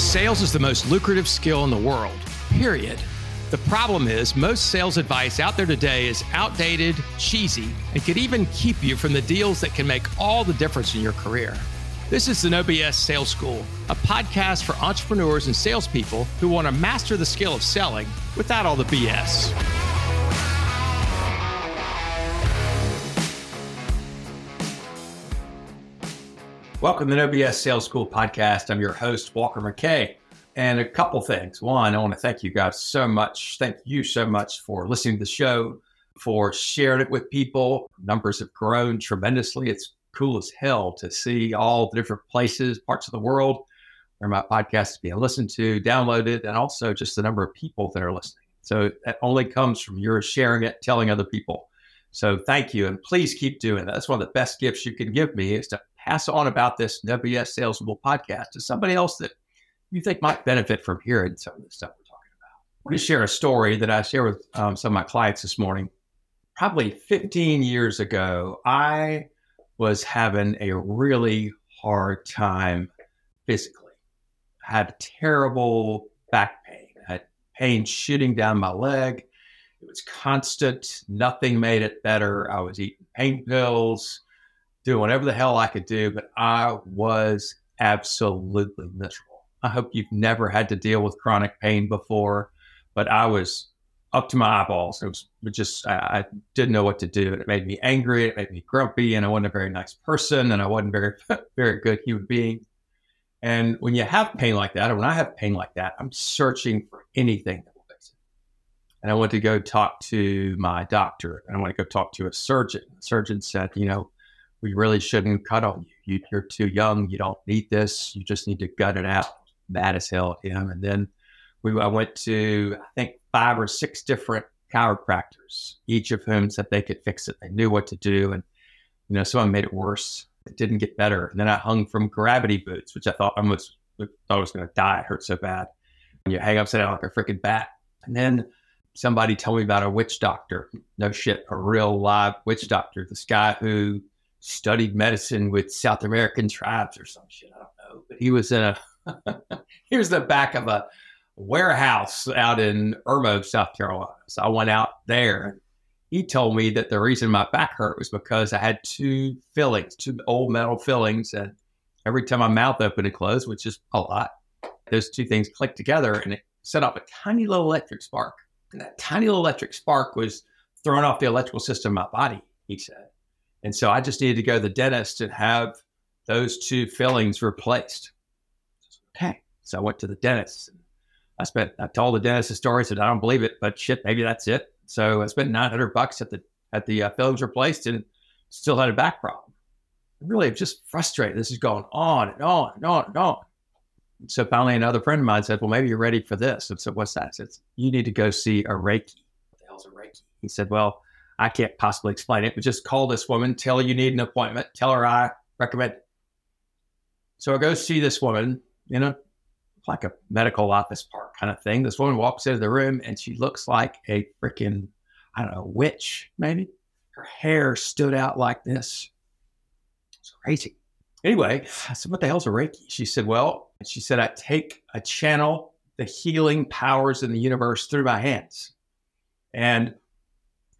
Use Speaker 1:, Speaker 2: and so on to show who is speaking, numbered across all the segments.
Speaker 1: Sales is the most lucrative skill in the world, period. The problem is, most sales advice out there today is outdated, cheesy, and could even keep you from the deals that can make all the difference in your career. This is the No BS Sales School, a podcast for entrepreneurs and salespeople who want to master the skill of selling without all the BS. Welcome to the No BS Sales School podcast. I'm your host, Walker McKay. And a couple things. One, I want to thank you guys so much. Thank you so much for listening to the show, for sharing it with people. Numbers have grown tremendously. It's cool as hell to see all the different places, parts of the world where my podcast is being listened to, downloaded, and also just the number of people that are listening. So that only comes from your sharing it, telling other people. So thank you. And please keep doing that. That's one of the best gifts you can give me is to pass on about this No BS Sales School podcast to somebody else that you think might benefit from hearing some of the stuff we're talking about. I want to share a story that I share with um, some of my clients this morning. Probably 15 years ago, I was having a really hard time physically. I had terrible back pain. I had pain shooting down my leg. It was constant. Nothing made it better. I was eating pain pills doing whatever the hell I could do, but I was absolutely miserable. I hope you've never had to deal with chronic pain before, but I was up to my eyeballs. It was just, I, I didn't know what to do. It made me angry. It made me grumpy, and I wasn't a very nice person, and I wasn't very, very good human being. And when you have pain like that, or when I have pain like that, I'm searching for anything that will fix it. And I went to go talk to my doctor, and I went to go talk to a surgeon. The surgeon said, you know, we really shouldn't cut on you. you. You're too young. You don't need this. You just need to gut it out. Mad as hell at him. And then we I went to I think five or six different chiropractors, each of whom said they could fix it. They knew what to do, and you know, some made it worse. It didn't get better. And then I hung from gravity boots, which I thought I almost thought I was going to die. It hurt so bad. And you hang upside down like a freaking bat. And then somebody told me about a witch doctor. No shit, a real live witch doctor. This guy who studied medicine with South American tribes or some shit. I don't know. But he was in a he was the back of a warehouse out in Irmo, South Carolina. So I went out there. He told me that the reason my back hurt was because I had two fillings, two old metal fillings, and every time my mouth opened and closed, which is a lot, those two things clicked together and it set off a tiny little electric spark. And that tiny little electric spark was throwing off the electrical system of my body, he said. And so I just needed to go to the dentist and have those two fillings replaced. Okay. So I went to the dentist. I spent, I told the dentist the story, said, I don't believe it, but shit, maybe that's it. So I spent 900 bucks at the, at the uh, fillings replaced and still had a back problem. Really just frustrated. This is going on and on and on and on. So finally, another friend of mine said, Well, maybe you're ready for this. And so, what's that? I said, You need to go see a Reiki. What the hell's a Reiki? He said, Well, I can't possibly explain it, but just call this woman, tell her you need an appointment, tell her I recommend. So I go see this woman, you know, like a medical office park kind of thing. This woman walks into the room and she looks like a freaking, I don't know, witch, maybe. Her hair stood out like this. It's crazy. Anyway, I said, What the hell's a Reiki? She said, Well, she said, I take, I channel the healing powers in the universe through my hands. And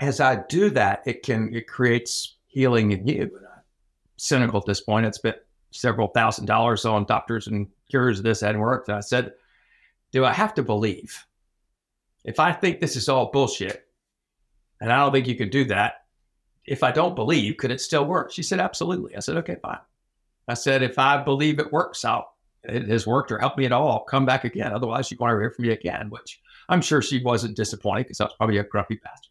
Speaker 1: as I do that, it can it creates healing in you. cynical at this point. It's spent several thousand dollars on doctors and cures. This hadn't worked. And I said, "Do I have to believe? If I think this is all bullshit, and I don't think you can do that, if I don't believe, could it still work?" She said, "Absolutely." I said, "Okay, fine." I said, "If I believe it works, I'll it has worked or helped me at all, I'll come back again. Otherwise, you want to hear from me again." Which I'm sure she wasn't disappointed because I was probably a grumpy bastard.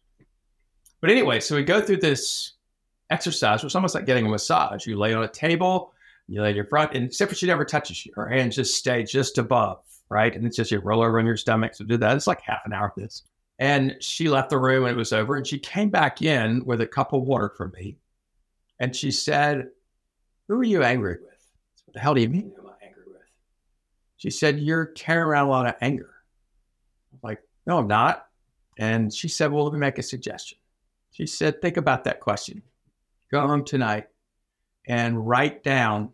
Speaker 1: But anyway, so we go through this exercise, which is almost like getting a massage. You lay on a table, you lay your front, and except for she never touches you. Her hands just stay just above, right? And it's just you roll over on your stomach. So do that. It's like half an hour of this. And she left the room when it was over, and she came back in with a cup of water for me. And she said, Who are you angry with? What the hell do you mean, who am I angry with? She said, You're carrying around a lot of anger. I'm like, No, I'm not. And she said, Well, let me make a suggestion. She said, Think about that question. Go home tonight and write down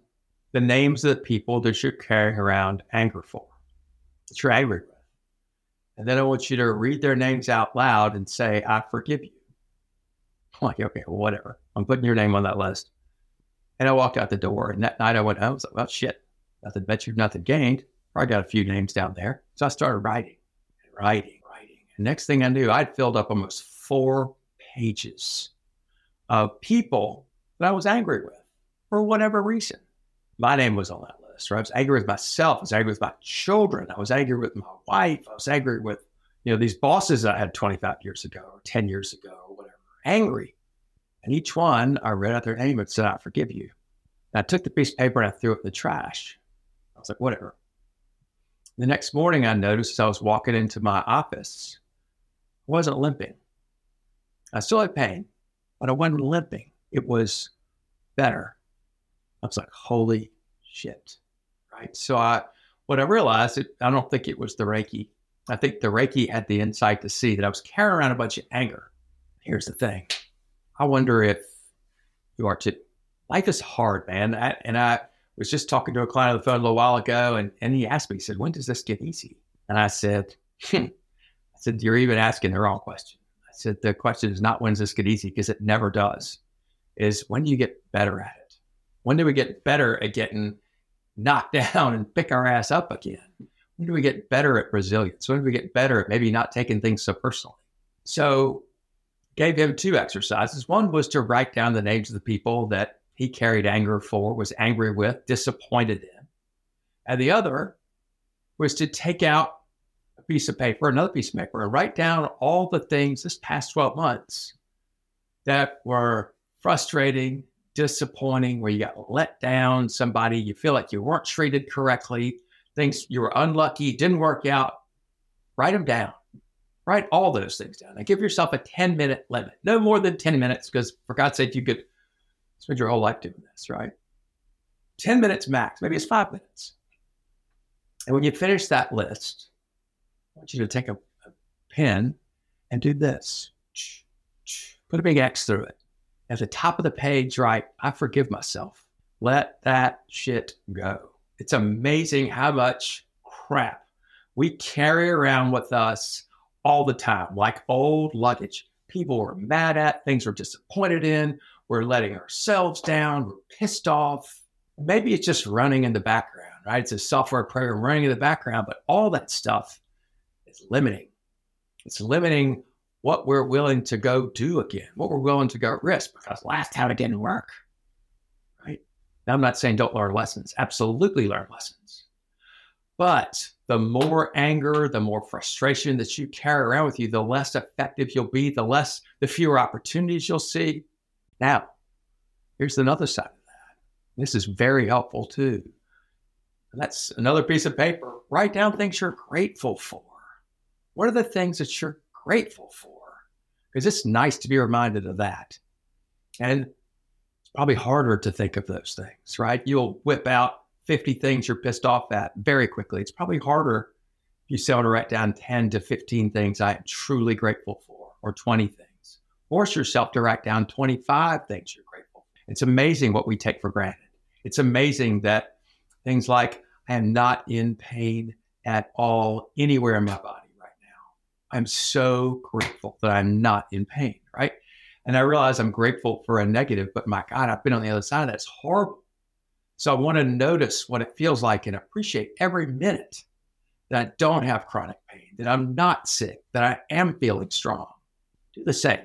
Speaker 1: the names of the people that you're carrying around anger for. that you're angry with. And then I want you to read their names out loud and say, I forgive you. I'm like, okay, whatever. I'm putting your name on that list. And I walked out the door. And that night I went home. I was like, well, shit, nothing ventured, nothing gained. I got a few names down there. So I started writing, writing, writing. And next thing I knew, I'd filled up almost four pages of people that I was angry with for whatever reason. My name was on that list, right? I was angry with myself. I was angry with my children. I was angry with my wife. I was angry with, you know, these bosses I had 25 years ago or 10 years ago or whatever. Angry. And each one, I read out their name and said, I forgive you. And I took the piece of paper and I threw it in the trash. I was like, whatever. The next morning, I noticed as I was walking into my office, I wasn't limping. I still had pain, but I wasn't limping. It was better. I was like, holy shit. Right. So I, what I realized, it, I don't think it was the Reiki. I think the Reiki had the insight to see that I was carrying around a bunch of anger. Here's the thing. I wonder if you are too. Life is hard, man. I, and I was just talking to a client on the phone a little while ago, and, and he asked me, he said, When does this get easy? And I said, hmm. I said, You're even asking the wrong question. Said, The question is not when does this get easy, because it never does. Is when do you get better at it? When do we get better at getting knocked down and pick our ass up again? When do we get better at resilience? When do we get better at maybe not taking things so personally? So gave him two exercises. One was to write down the names of the people that he carried anger for, was angry with, disappointed in. And the other was to take out piece of paper, another piece of paper, and write down all the things this past 12 months that were frustrating, disappointing, where you got let down, somebody you feel like you weren't treated correctly, things you were unlucky, didn't work out. Write them down. Write all those things down and give yourself a 10 minute limit, no more than 10 minutes, because for God's sake, you could spend your whole life doing this, right? 10 minutes max, maybe it's five minutes. And when you finish that list, want you to take a, a pen and do this. Put a big X through it at the top of the page, right? I forgive myself. Let that shit go. It's amazing how much crap we carry around with us all the time, like old luggage. People are mad at, things we're disappointed in, we're letting ourselves down, we're pissed off. Maybe it's just running in the background, right? It's a software program running in the background, but all that stuff is limiting. It's limiting what we're willing to go do again, what we're willing to go risk, because last time it didn't work. Right? Now, I'm not saying don't learn lessons. Absolutely learn lessons. But the more anger, the more frustration that you carry around with you, the less effective you'll be, the less, the fewer opportunities you'll see. Now, here's another side of that. This is very helpful too. And that's another piece of paper. Write down things you're grateful for. What are the things that you're grateful for? because it's nice to be reminded of that. And it's probably harder to think of those things, right? You'll whip out 50 things you're pissed off at very quickly. It's probably harder if you say, to write down 10 to 15 things I am truly grateful for, or 20 things. Force yourself to write down 25 things you're grateful for. It's amazing what we take for granted. It's amazing that things like, I am not in pain at all anywhere in my body. I'm so grateful that I'm not in pain, right? And I realize I'm grateful for a negative, but my God, I've been on the other side of that. It's horrible. So I want to notice what it feels like and appreciate every minute that I don't have chronic pain, that I'm not sick, that I am feeling strong. Do the same.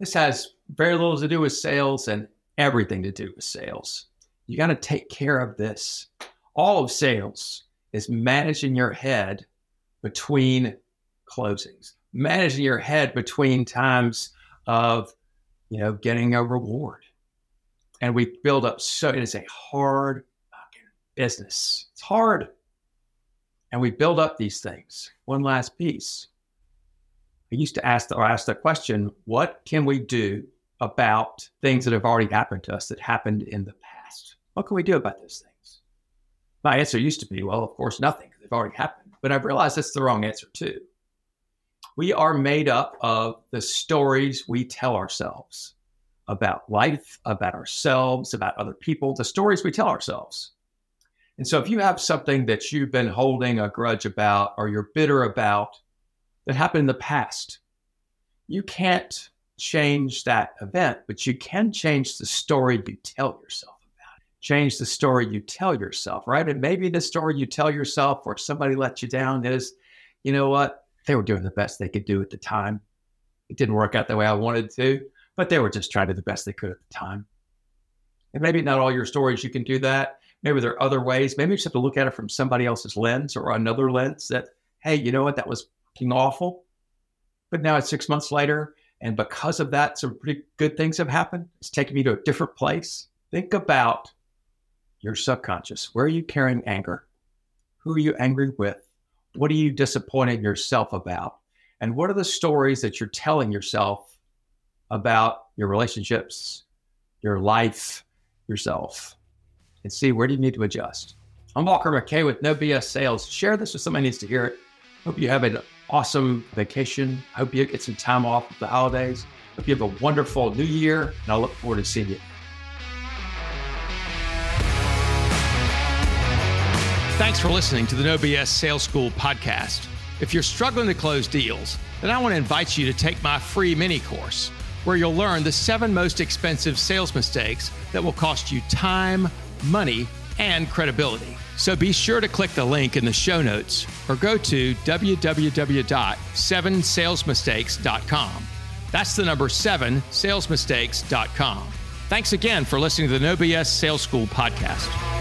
Speaker 1: This has very little to do with sales and everything to do with sales. You got to take care of this. All of sales is managing your head between closings, managing your head between times of, you know, getting a reward. And we build up so it is a hard business. It's hard. And we build up these things. One last piece. I used to ask the, or ask the question, what can we do about things that have already happened to us that happened in the past? What can we do about those things? My answer used to be, well, of course, nothing. They've already happened. But I've realized that's the wrong answer too. We are made up of the stories we tell ourselves about life, about ourselves, about other people, the stories we tell ourselves. And so if you have something that you've been holding a grudge about or you're bitter about that happened in the past, you can't change that event, but you can change the story you tell yourself about it. Change the story you tell yourself, right? And maybe the story you tell yourself or somebody let you down is, you know what? They were doing the best they could do at the time. It didn't work out the way I wanted to, but they were just trying to do the best they could at the time. And maybe not all your stories you can do that. Maybe there are other ways. Maybe you just have to look at it from somebody else's lens or another lens that, hey, you know what? That was awful. But now it's six months later. And because of that, some pretty good things have happened. It's taken me to a different place. Think about your subconscious. Where are you carrying anger? Who are you angry with? What are you disappointed in yourself about? And what are the stories that you're telling yourself about your relationships, your life, yourself? And see where do you need to adjust? I'm Walker McKay with No BS Sales. Share this with somebody needs to hear it. Hope you have an awesome vacation. Hope you get some time off the holidays. Hope you have a wonderful new year, and I look forward to seeing you. Thanks for listening to the No BS Sales School podcast. If you're struggling to close deals, then I want to invite you to take my free mini course where you'll learn the seven most expensive sales mistakes that will cost you time, money, and credibility. So be sure to click the link in the show notes or go to www.7salesmistakes.com. That's the number seven, salesmistakes.com. Thanks again for listening to the No BS Sales School podcast.